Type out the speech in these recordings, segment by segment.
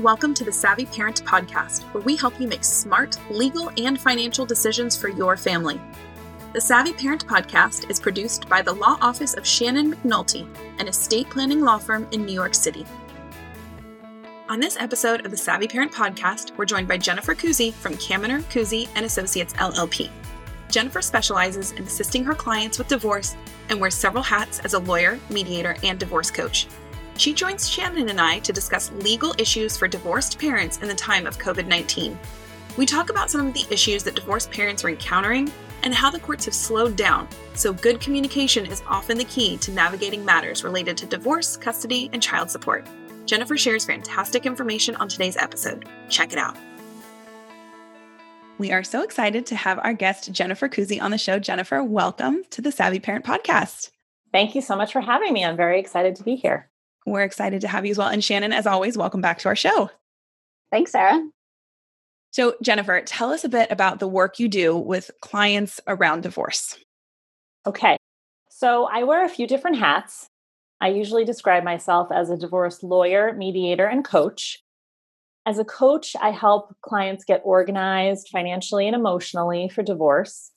Welcome to the Savvy Parent Podcast, where we help you make smart, legal, and financial decisions for your family. The Savvy Parent Podcast is produced by the Law Office of Shannon McNulty, an estate planning law firm in New York City. On this episode of the Savvy Parent Podcast, we're joined by Jennifer Kouzi from Kaminer, Kouzi and Associates LLP. Jennifer specializes in assisting her clients with divorce and wears several hats as a lawyer, mediator, and divorce coach. She joins Shannon and I to discuss legal issues for divorced parents in the time of COVID 19. We talk about some of the issues that divorced parents are encountering and how the courts have slowed down, so good communication is often the key to navigating matters related to divorce, custody, and child support. Jennifer shares fantastic information on today's episode. Check it out. We are so excited to have our guest, Jennifer Kouzi, on the show. Jennifer, welcome to the Savvy Parent Podcast. Thank you so much for having me. I'm very excited to be here. We're excited to have you as well. And Shannon, as always, welcome back to our show. Thanks, Sarah. So, Jennifer, tell us a bit about the work you do with clients around divorce. Okay. So, I wear a few different hats. I usually describe myself as a divorce lawyer, mediator, and coach. As a coach, I help clients get organized financially and emotionally for divorce.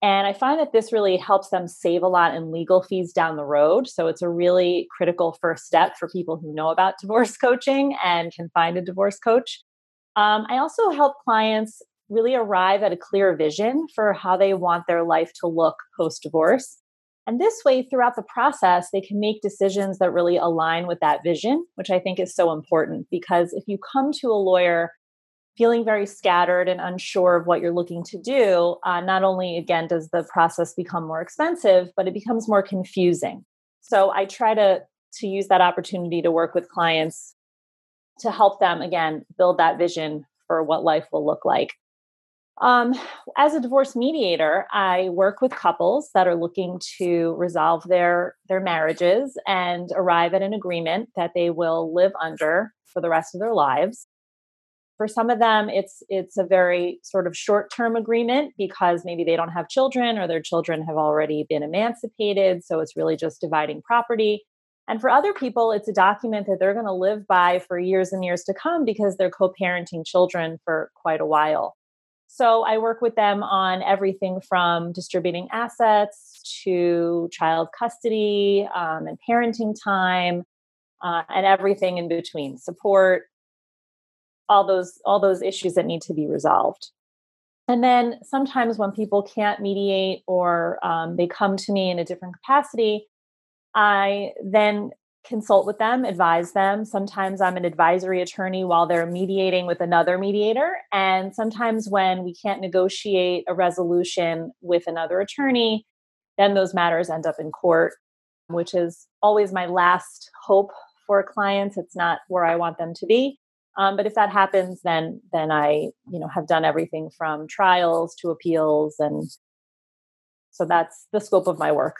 And I find that this really helps them save a lot in legal fees down the road. So it's a really critical first step for people who know about divorce coaching and can find a divorce coach. Um, I also help clients really arrive at a clear vision for how they want their life to look post divorce. And this way, throughout the process, they can make decisions that really align with that vision, which I think is so important because if you come to a lawyer feeling very scattered and unsure of what you're looking to do, uh, not only again does the process become more expensive, but it becomes more confusing. So I try to to use that opportunity to work with clients to help them again build that vision for what life will look like. Um, as a divorce mediator, I work with couples that are looking to resolve their their marriages and arrive at an agreement that they will live under for the rest of their lives for some of them it's it's a very sort of short term agreement because maybe they don't have children or their children have already been emancipated so it's really just dividing property. And for other people it's a document that they're going to live by for years and years to come because they're co-parenting children for quite a while. So i work with them on everything from distributing assets to child custody um, and parenting time uh, and everything in between support all those all those issues that need to be resolved. And then sometimes when people can't mediate or um, they come to me in a different capacity i then consult with them advise them. Sometimes i'm an advisory attorney while they're mediating with another mediator. And sometimes when we can't negotiate a resolution with another attorney then those matters end up in court which is always my last hope for clients. It's not where i want them to be um, but if that happens, then then I you know have done everything from trials to appeals, and so that's the scope of my work.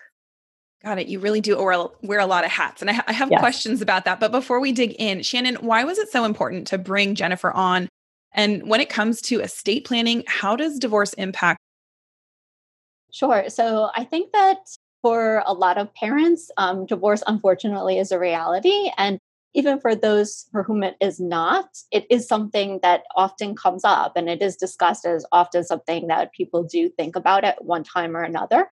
Got it. You really do wear a lot of hats. And I, I have yes. questions about that. But before we dig in, Shannon, why was it so important to bring Jennifer on? And when it comes to estate planning, how does divorce impact? Sure. So I think that for a lot of parents, um, divorce unfortunately is a reality. And even for those for whom it is not, it is something that often comes up and it is discussed as often something that people do think about at one time or another.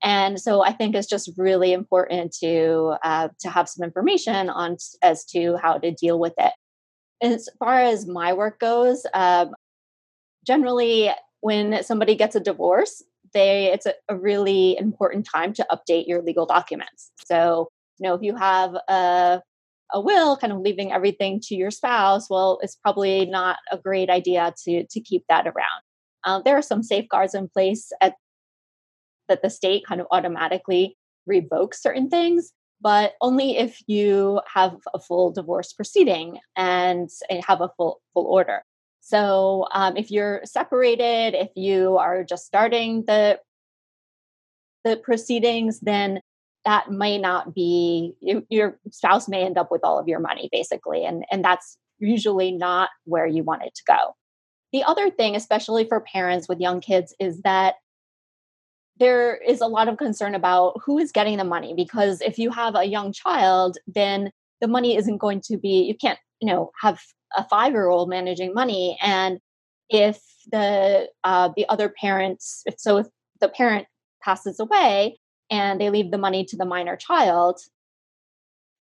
And so I think it's just really important to uh, to have some information on as to how to deal with it. As far as my work goes, um, generally when somebody gets a divorce, they it's a, a really important time to update your legal documents. So you know if you have a a will, kind of leaving everything to your spouse, well, it's probably not a great idea to to keep that around. Uh, there are some safeguards in place at, that the state kind of automatically revokes certain things, but only if you have a full divorce proceeding and, and have a full full order. So um, if you're separated, if you are just starting the the proceedings, then that may not be your spouse may end up with all of your money basically and and that's usually not where you want it to go. The other thing especially for parents with young kids is that there is a lot of concern about who is getting the money because if you have a young child then the money isn't going to be you can't you know have a five year old managing money and if the uh, the other parents if so if the parent passes away and they leave the money to the minor child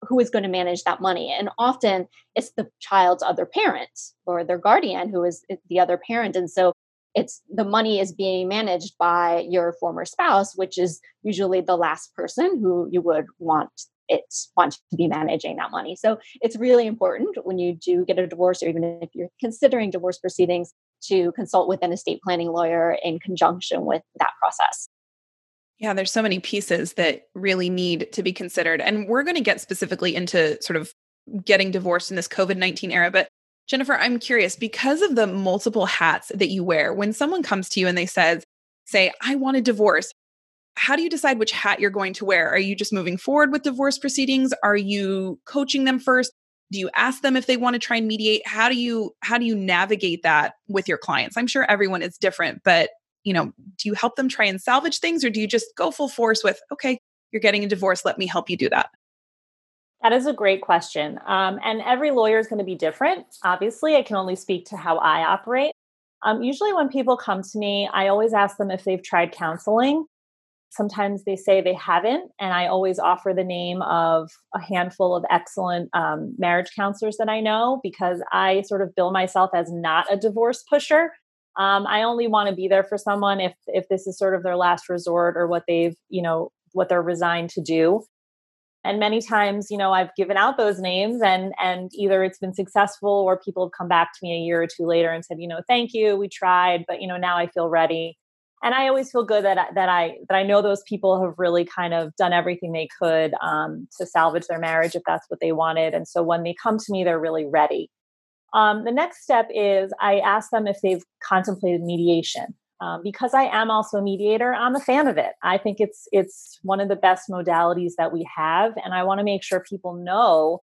who is going to manage that money. And often it's the child's other parent or their guardian who is eh, the other parent. And so it's the money is being managed by your former spouse which is usually the last person who you would want it want to be managing that money. So it's really important when you do get a divorce or even if you're considering divorce proceedings to consult with an estate planning lawyer in conjunction with that process yeah, there's so many pieces that really need to be considered. And we're going to get specifically into sort of getting divorced in this COVID 19 era. But Jennifer, I'm curious because of the multiple hats that you wear, when someone comes to you and they says, say, I want a divorce, how do you decide which hat you're going to wear? Are you just moving forward with divorce proceedings? Are you coaching them first? Do you ask them if they want to try and mediate? How do you how do you navigate that with your clients? I'm sure everyone is different, but you know, do you help them try and salvage things or do you just go full force with, okay, you're getting a divorce, let me help you do that? That is a great question. Um, and every lawyer is going to be different. Obviously, I can only speak to how I operate. Um, usually, when people come to me, I always ask them if they've tried counseling. Sometimes they say they haven't, and I always offer the name of a handful of excellent um, marriage counselors that I know because I sort of bill myself as not a divorce pusher um, i only want to be there for someone if if this is sort of their last resort or what they've you know what they're resigned to do. And many times you know i've given out those names and and either it's been successful or people have come back to me a year or two later and said you know thank you we tried but you know now i feel ready. And i always feel good that that i that i know those people have really kind of done everything they could um, to salvage their marriage if that's what they wanted. And so when they come to me they're really ready um, the next step is I ask them if they've contemplated mediation. Um, because I am also a mediator, I'm a fan of it. I think it's it's one of the best modalities that we have, and I want to make sure people know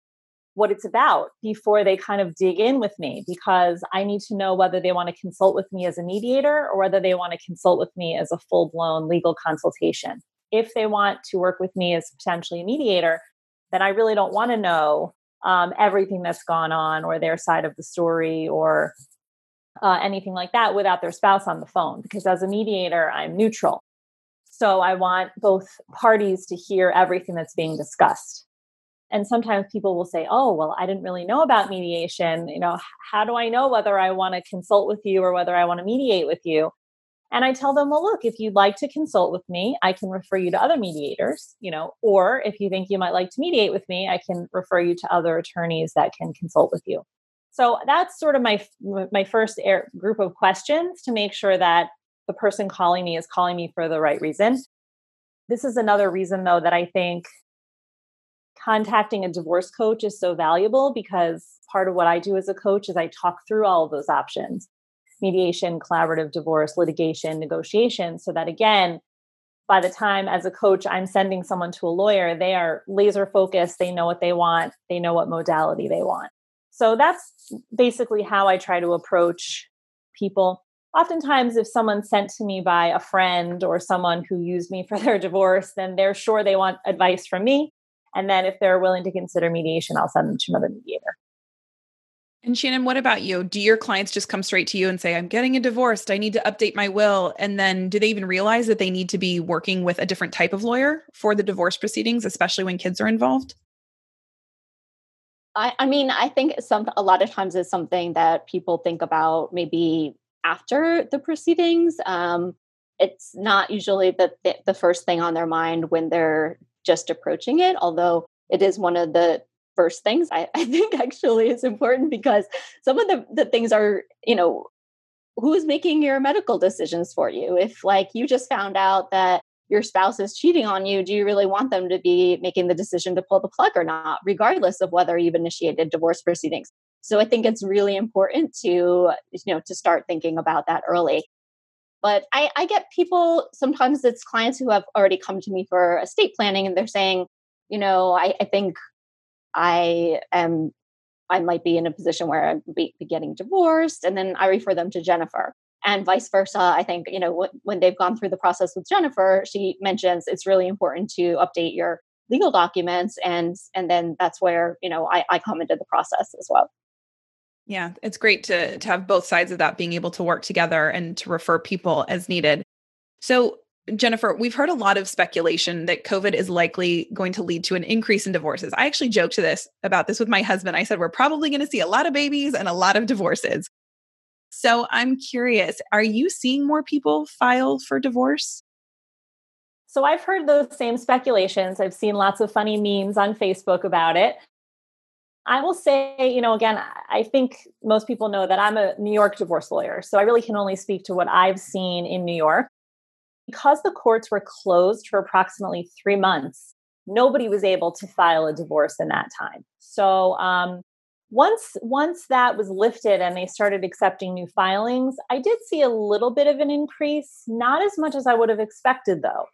what it's about before they kind of dig in with me because I need to know whether they want to consult with me as a mediator or whether they want to consult with me as a full blown legal consultation. If they want to work with me as potentially a mediator, then I really don't want to know um, everything that's gone on or their side of the story or uh, anything like that without their spouse on the phone because as a mediator i'm neutral. So i want both parties to hear everything that's being discussed. And sometimes people will say oh well i didn't really know about mediation. You know how do i know whether i want to consult with you or whether i want to mediate with you and I tell them, well, look, if you'd like to consult with me, I can refer you to other mediators, you know, or if you think you might like to mediate with me, I can refer you to other attorneys that can consult with you. So that's sort of my my first air, group of questions to make sure that the person calling me is calling me for the right reason. This is another reason though that I think contacting a divorce coach is so valuable because part of what I do as a coach is I talk through all of those options mediation, collaborative divorce, litigation, negotiation, so that again, by the time as a coach I'm sending someone to a lawyer, they are laser focused, they know what they want, they know what modality they want. So that's basically how I try to approach people. Oftentimes, if someone's sent to me by a friend or someone who used me for their divorce, then they're sure they want advice from me. And then if they're willing to consider mediation, I'll send them to another mediator. And Shannon, what about you? Do your clients just come straight to you and say, I'm getting a divorce. I need to update my will? And then do they even realize that they need to be working with a different type of lawyer for the divorce proceedings, especially when kids are involved? I, I mean, I think some a lot of times is something that people think about maybe after the proceedings. Um, it's not usually the, the the first thing on their mind when they're just approaching it, although it is one of the first things I, I think actually is important because some of the, the things are, you know, who's making your medical decisions for you? If like you just found out that your spouse is cheating on you, do you really want them to be making the decision to pull the plug or not, regardless of whether you've initiated divorce proceedings? So I think it's really important to, you know, to start thinking about that early. But I, I get people, sometimes it's clients who have already come to me for estate planning and they're saying, you know, I, I think I am I might be in a position where I'm be, be getting divorced, and then I refer them to Jennifer, and vice versa. I think you know when they've gone through the process with Jennifer, she mentions it's really important to update your legal documents, and and then that's where you know I, I into the process as well. Yeah, it's great to to have both sides of that being able to work together and to refer people as needed. So, Jennifer, we've heard a lot of speculation that COVID is likely going to lead to an increase in divorces. I actually joked to this about this with my husband. I said we're probably going to see a lot of babies and a lot of divorces. So, I'm curious, are you seeing more people file for divorce? So I've heard those same speculations. I've seen lots of funny memes on Facebook about it. I will say, you know, again, I think most people know that I'm a New York divorce lawyer. So I really can only speak to what I've seen in New York. Because the courts were closed for approximately three months, nobody was able to file a divorce in that time. So um, once once that was lifted and they started accepting new filings, I did see a little bit of an increase, not as much as I would have expected though.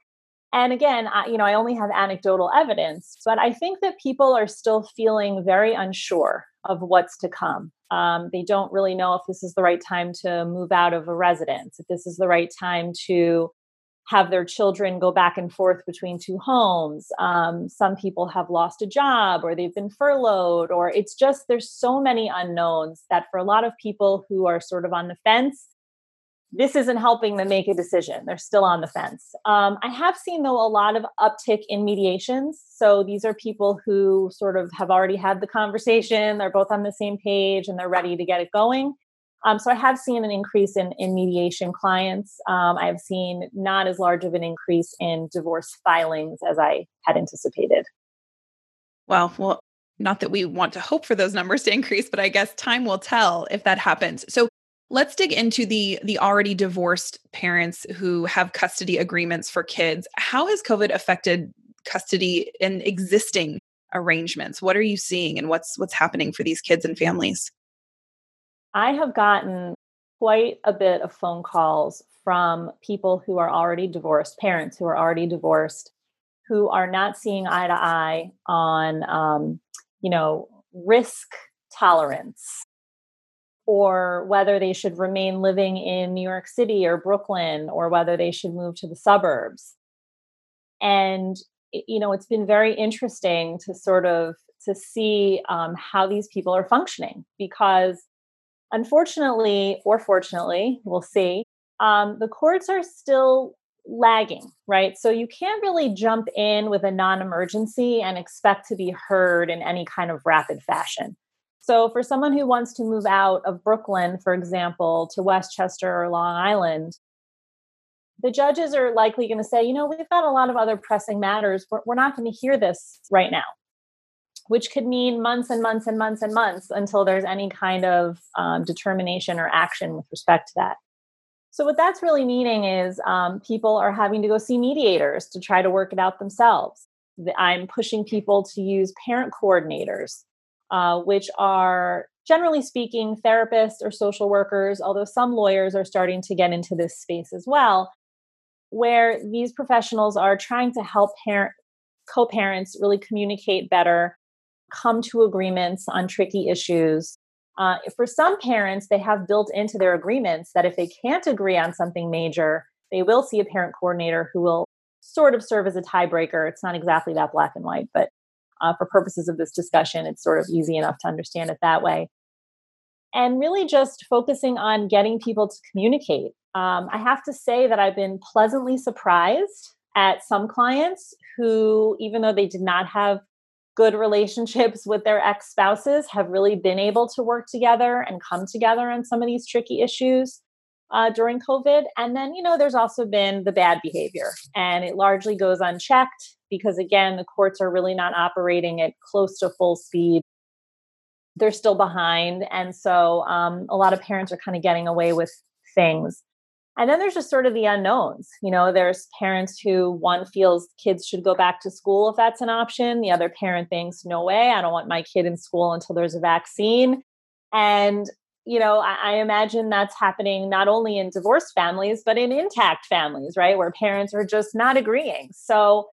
And again, I, you know, I only have anecdotal evidence, but I think that people are still feeling very unsure of what's to come. Um, they don't really know if this is the right time to move out of a residence, if this is the right time to have their children go back and forth between two homes. Um, some people have lost a job or they've been furloughed, or it's just there's so many unknowns that for a lot of people who are sort of on the fence, this isn't helping them make a decision. They're still on the fence. Um, I have seen, though, a lot of uptick in mediations. So these are people who sort of have already had the conversation, they're both on the same page, and they're ready to get it going. Um, so I have seen an increase in, in mediation clients. Um, I have seen not as large of an increase in divorce filings as I had anticipated. Well, well, not that we want to hope for those numbers to increase, but I guess time will tell if that happens. So Let's dig into the the already divorced parents who have custody agreements for kids. How has COVID affected custody and existing arrangements? What are you seeing and what's what's happening for these kids and families? I have gotten quite a bit of phone calls from people who are already divorced, parents who are already divorced, who are not seeing eye to eye on, um, you know, risk tolerance or whether they should remain living in New York City or Brooklyn or whether they should move to the suburbs. And you know, it's been very interesting to sort of to see um, how these people are functioning because unfortunately or fortunately, we'll see, um, the courts are still lagging, right? So you can't really jump in with a non emergency and expect to be heard in any kind of rapid fashion. So, for someone who wants to move out of Brooklyn, for example, to Westchester or Long Island, the judges are likely going to say, you know, we've got a lot of other pressing matters. We're, we're not going to hear this right now, which could mean months and months and months and months until there's any kind of um, determination or action with respect to that. So, what that's really meaning is um, people are having to go see mediators to try to work it out themselves. I'm pushing people to use parent coordinators uh, which are generally speaking therapists or social workers, although some lawyers are starting to get into this space as well, where these professionals are trying to help parent, co-parents really communicate better, come to agreements on tricky issues. Uh, for some parents, they have built into their agreements that if they can't agree on something major, they will see a parent coordinator who will sort of serve as a tiebreaker. It's not exactly that black and white, but uh, for purposes of this discussion, it's sort of easy enough to understand it that way. And really just focusing on getting people to communicate. Um, I have to say that I've been pleasantly surprised at some clients who, even though they did not have good relationships with their ex spouses, have really been able to work together and come together on some of these tricky issues uh, during COVID. And then, you know, there's also been the bad behavior, and it largely goes unchecked because, again, the courts are really not operating at close to full speed. They're still behind. And so um, a lot of parents are kind of getting away with things. And then there's just sort of the unknowns. You know, there's parents who one feels kids should go back to school if that's an option. The other parent thinks, no way, I don't want my kid in school until there's a vaccine. And you know, I, I, imagine that's happening not only in divorced families, but in intact families, right? Where parents are just not agreeing. So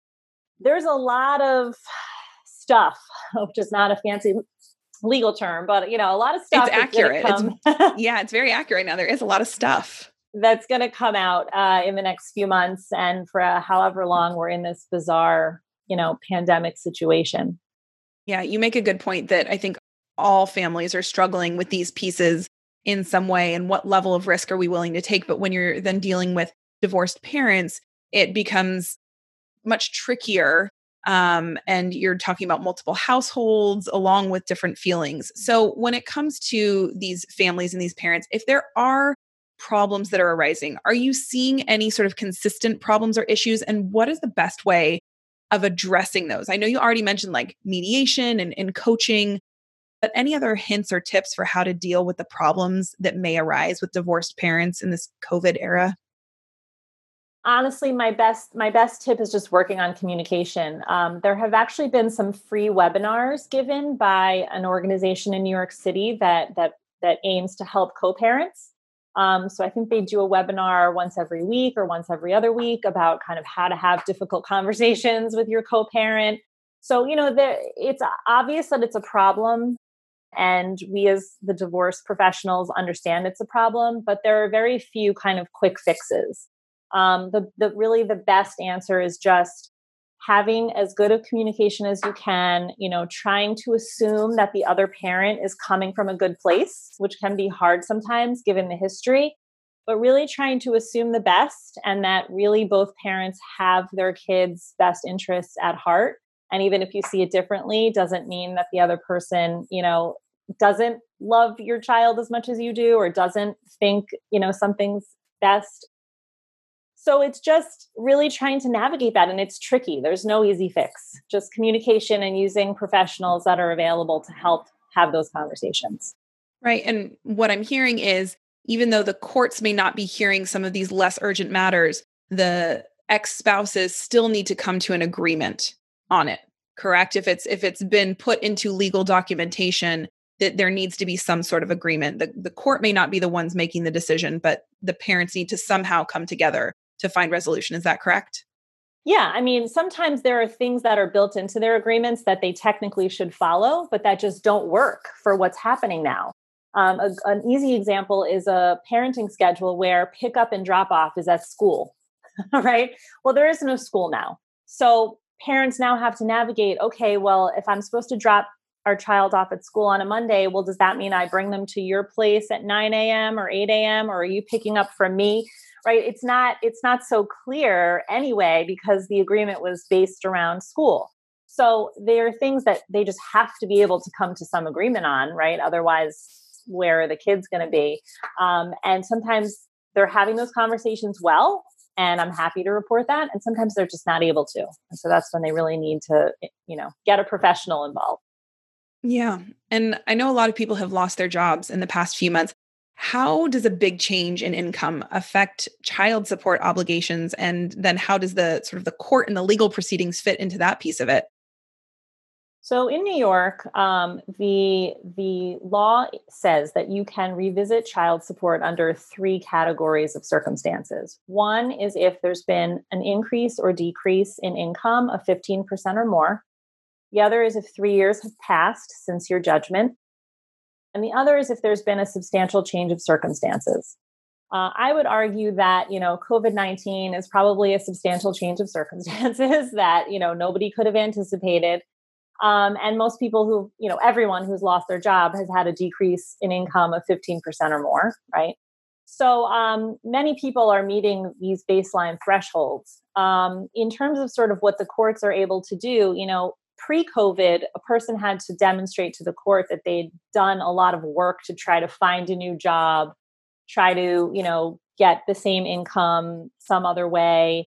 there's a lot of stuff, which is not a fancy legal term, but you know, a lot of stuff. It's accurate. It's, yeah, it's very accurate now. There is a lot of stuff that's going to come out uh, in the next few months, and for uh, however long we're in this bizarre, you know, pandemic situation. Yeah, you make a good point that I think all families are struggling with these pieces in some way and what level of risk are we willing to take but when you're then dealing with divorced parents it becomes much trickier um, and you're talking about multiple households along with different feelings so when it comes to these families and these parents if there are problems that are arising? Are you seeing any sort of consistent problems or issues? And what is the best way of addressing those? I know you already mentioned like mediation and, and coaching but any other hints or tips for how to deal with the problems that may arise with divorced parents in this COVID era? honestly my best my best tip is just working on communication. Um, there have actually been some free webinars given by an organization in new york city that that that aims to help co-parents um, so i think they do a webinar once every week or once every other week about kind of how to have difficult conversations with your co-parent so you know there, it's obvious that it's a problem and we, as the divorce professionals, understand it's a problem, but there are very few kind of quick fixes. Um, the, the really the best answer is just having as good a communication as you can you know trying to assume that the other parent is coming from a good place which can be hard sometimes given the history but really trying to assume the best and that really both parents have their kids best interests at heart. And even if you see it differently doesn't mean that the other person you know doesn't love your child as much as you do or doesn't think you know something's best so it's just really trying to navigate that and it's tricky. There's no easy fix. Just communication and using professionals that are available to help have those conversations. Right and what i'm hearing is even though the courts may not be hearing some of these less urgent matters the ex-spouses still need to come to an agreement on it correct? If it's if it's been put into legal documentation that there needs to be some sort of agreement. The, the court may not be the ones making the decision but the parents need to somehow come together to find resolution is that correct yeah i mean sometimes there are things that are built into their agreements that they technically should follow but that just don't work for what's happening now um, a, an easy example is a parenting schedule where pickup and drop off is at school right well there is no school now so parents now have to navigate okay, well, if I'm supposed to drop our child off at school on a Monday, well, does that mean I bring them to your place at 9 a.m. or 8 a.m. or are you picking up from me? Right. It's not, it's not so clear anyway, because the agreement was based around school. So there are things that they just have to be able to come to some agreement on, right? Otherwise, where are the kids going to be? Um, and sometimes they're having those conversations well, and i'm happy to report that and sometimes they're just not able to and so that's when they really need to eh, you know get a professional involved yeah and i know a lot of people have lost their jobs in the past few months how does a big change in income affect child support obligations and then how does the sort of the court and the legal proceedings fit into that piece of it so in New York, um, the the law says that you can revisit child support under three categories of circumstances. One is if there's been an increase or decrease in income of 15% or more. The other is if three years have passed since your judgment. And the other is if there's been a substantial change of circumstances. Uh, I would argue that you know COVID nineteen is probably a substantial change of circumstances that you know nobody could have anticipated um, and most people who, you know, everyone who's lost their job has had a decrease in income of 15% or more, right? So um, many people are meeting these baseline thresholds. Um, in terms of sort of what the courts are able to do, you know, pre COVID, a person had to demonstrate to the court that they'd done a lot of work to try to find a new job, try to, you know, get the same income some other way.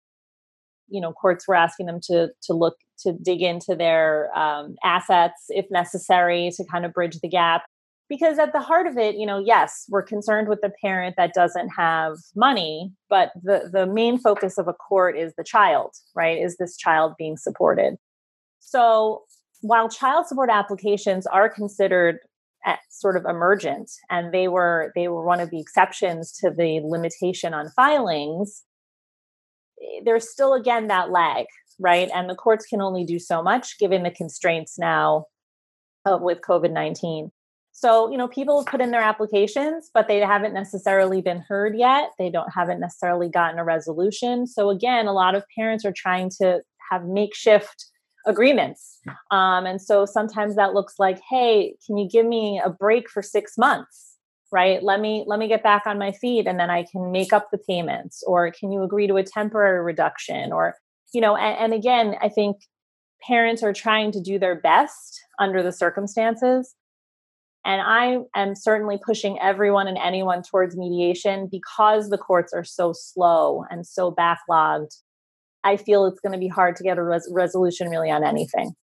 You know, courts were asking them to to look to dig into their um, assets if necessary to kind of bridge the gap. Because at the heart of it you know yes we're concerned with the parent that doesn't have money but the the main focus of a court is the child right? Is this child being supported so while child support applications are considered sort of emergent and they were they were one of the exceptions to the limitation on filings eh, there's still again that lag right? And the courts can only do so much given the constraints now uh, with COVID 19. So, you know, people have put in their applications, but they haven't necessarily been heard yet. They don't haven't necessarily gotten a resolution. So again, a lot of parents are trying to have makeshift agreements. Um, and so sometimes that looks like, hey, can you give me a break for six months? Right? Let me let me get back on my feet and then I can make up the payments. Or can you agree to a temporary reduction? Or, you know, and, and again, I think parents are trying to do their best under the circumstances. And I am certainly pushing everyone and anyone towards mediation because the courts are so slow and so backlogged. I feel it's going to be hard to get a res- resolution really on anything.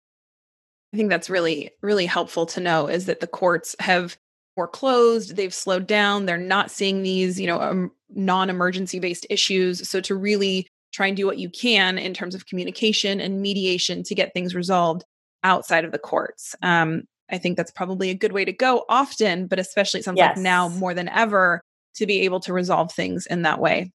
I think that's really, really helpful to know is that the courts have foreclosed, they've slowed down, they're not seeing these, you know, um, non emergency based issues. So to really try and do what you can in terms of communication and mediation to get things resolved outside of the courts. Um, I think that's probably a good way to go often, but especially it sounds yes. like now more than ever to be able to resolve things in that way.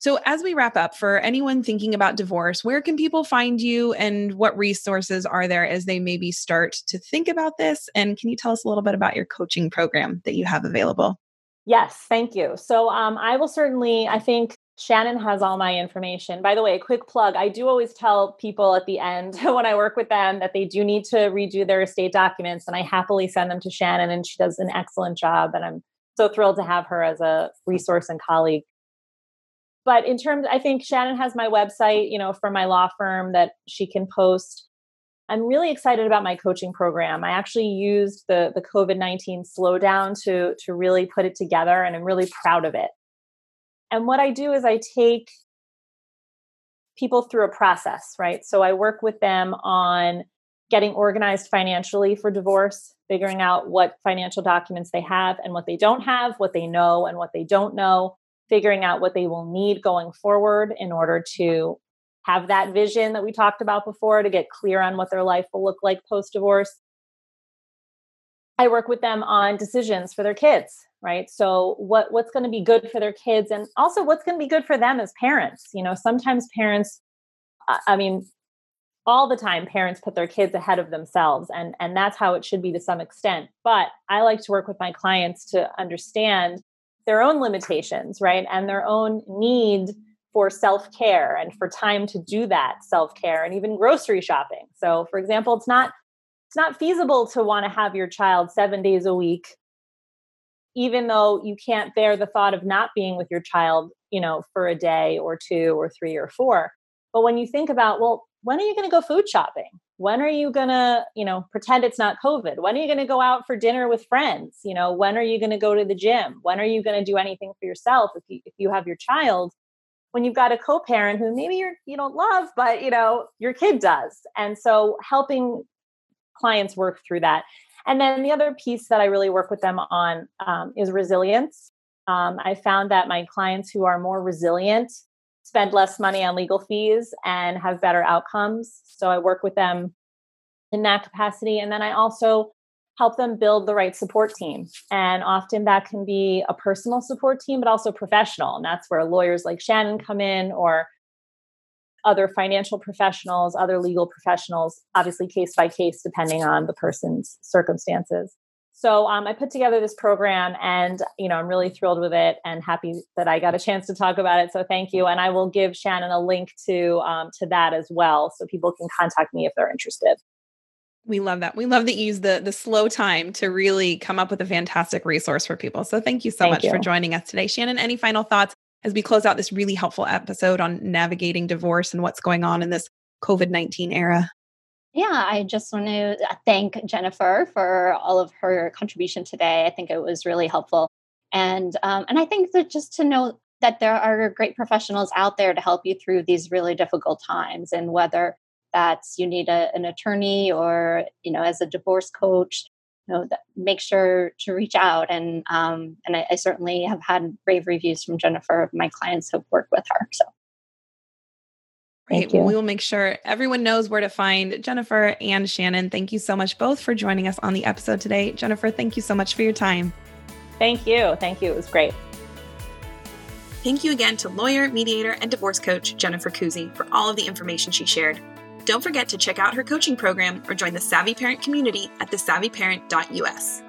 So, as we wrap up, for anyone thinking about divorce, where can people find you and what resources are there as they maybe start to think about this? And can you tell us a little bit about your coaching program that you have available? Yes, thank you. So, um, I will certainly, I think Shannon has all my information. By the way, a quick plug I do always tell people at the end when I work with them that they do need to redo their estate documents, and I happily send them to Shannon, and she does an excellent job. And I'm so thrilled to have her as a resource and colleague. But in terms, I think Shannon has my website, you know, for my law firm that she can post. I'm really excited about my coaching program. I actually used the the COVID nineteen slowdown to to really put it together, and I'm really proud of it. And what I do is I take people through a process, right? So I work with them on getting organized financially for divorce, figuring out what financial documents they have and what they don't have, what they know and what they don't know, figuring out what they will need going forward in order to have that vision that we talked about before to get clear on what their life will look like post divorce. I work with them on decisions for their kids right so what what's going to be good for their kids and also what's going to be good for them as parents you know sometimes parents i mean all the time parents put their kids ahead of themselves and and that's how it should be to some extent but i like to work with my clients to understand their own limitations right and their own need for self-care and for time to do that self-care and even grocery shopping so for example it's not it's not feasible to want to have your child 7 days a week even though you can't bear the thought of not being with your child, you know, for a day or two or three or four. But when you think about, well, when are you going to go food shopping? When are you going to, you know, pretend it's not COVID? When are you going to go out for dinner with friends? You know, when are you going to go to the gym? When are you going to do anything for yourself if you if you have your child? When you've got a co-parent who maybe you're you don't love, but you know, your kid does. And so helping clients work through that. And then the other piece that I really work with them on um, is resilience. Um, I found that my clients who are more resilient spend less money on legal fees and have better outcomes. So I work with them in that capacity. And then I also help them build the right support team. And often that can be a personal support team, but also professional. And that's where lawyers like Shannon come in or other financial professionals, other legal professionals, obviously case by case, depending on the person's circumstances. So um, I put together this program, and you know I'm really thrilled with it, and happy that I got a chance to talk about it. So thank you, and I will give Shannon a link to um, to that as well, so people can contact me if they're interested. We love that. We love that you use the the slow time to really come up with a fantastic resource for people. So thank you so thank much you. for joining us today, Shannon. Any final thoughts as we close out this really helpful episode on navigating divorce and what's going on in this COVID 19 era? Yeah, I just want to uh, thank Jennifer for all of her contribution today. I think it was really helpful. And um, and I think that just to know that there are great professionals out there to help you through these really difficult times and whether that's you need a, an attorney or you know as a divorce coach you know, that, make sure to reach out. And um, and I, I, certainly have had rave reviews from Jennifer, my clients who've worked with her. So. Great. Well, we will make sure everyone knows where to find Jennifer and Shannon. Thank you so much both for joining us on the episode today. Jennifer, thank you so much for your time. Thank you. Thank you. It was great. Thank you again to lawyer, mediator, and divorce coach Jennifer Kouzi for all of the information she shared. Don't forget to check out her coaching program or join the Savvy Parent community at thesavvyparent.us.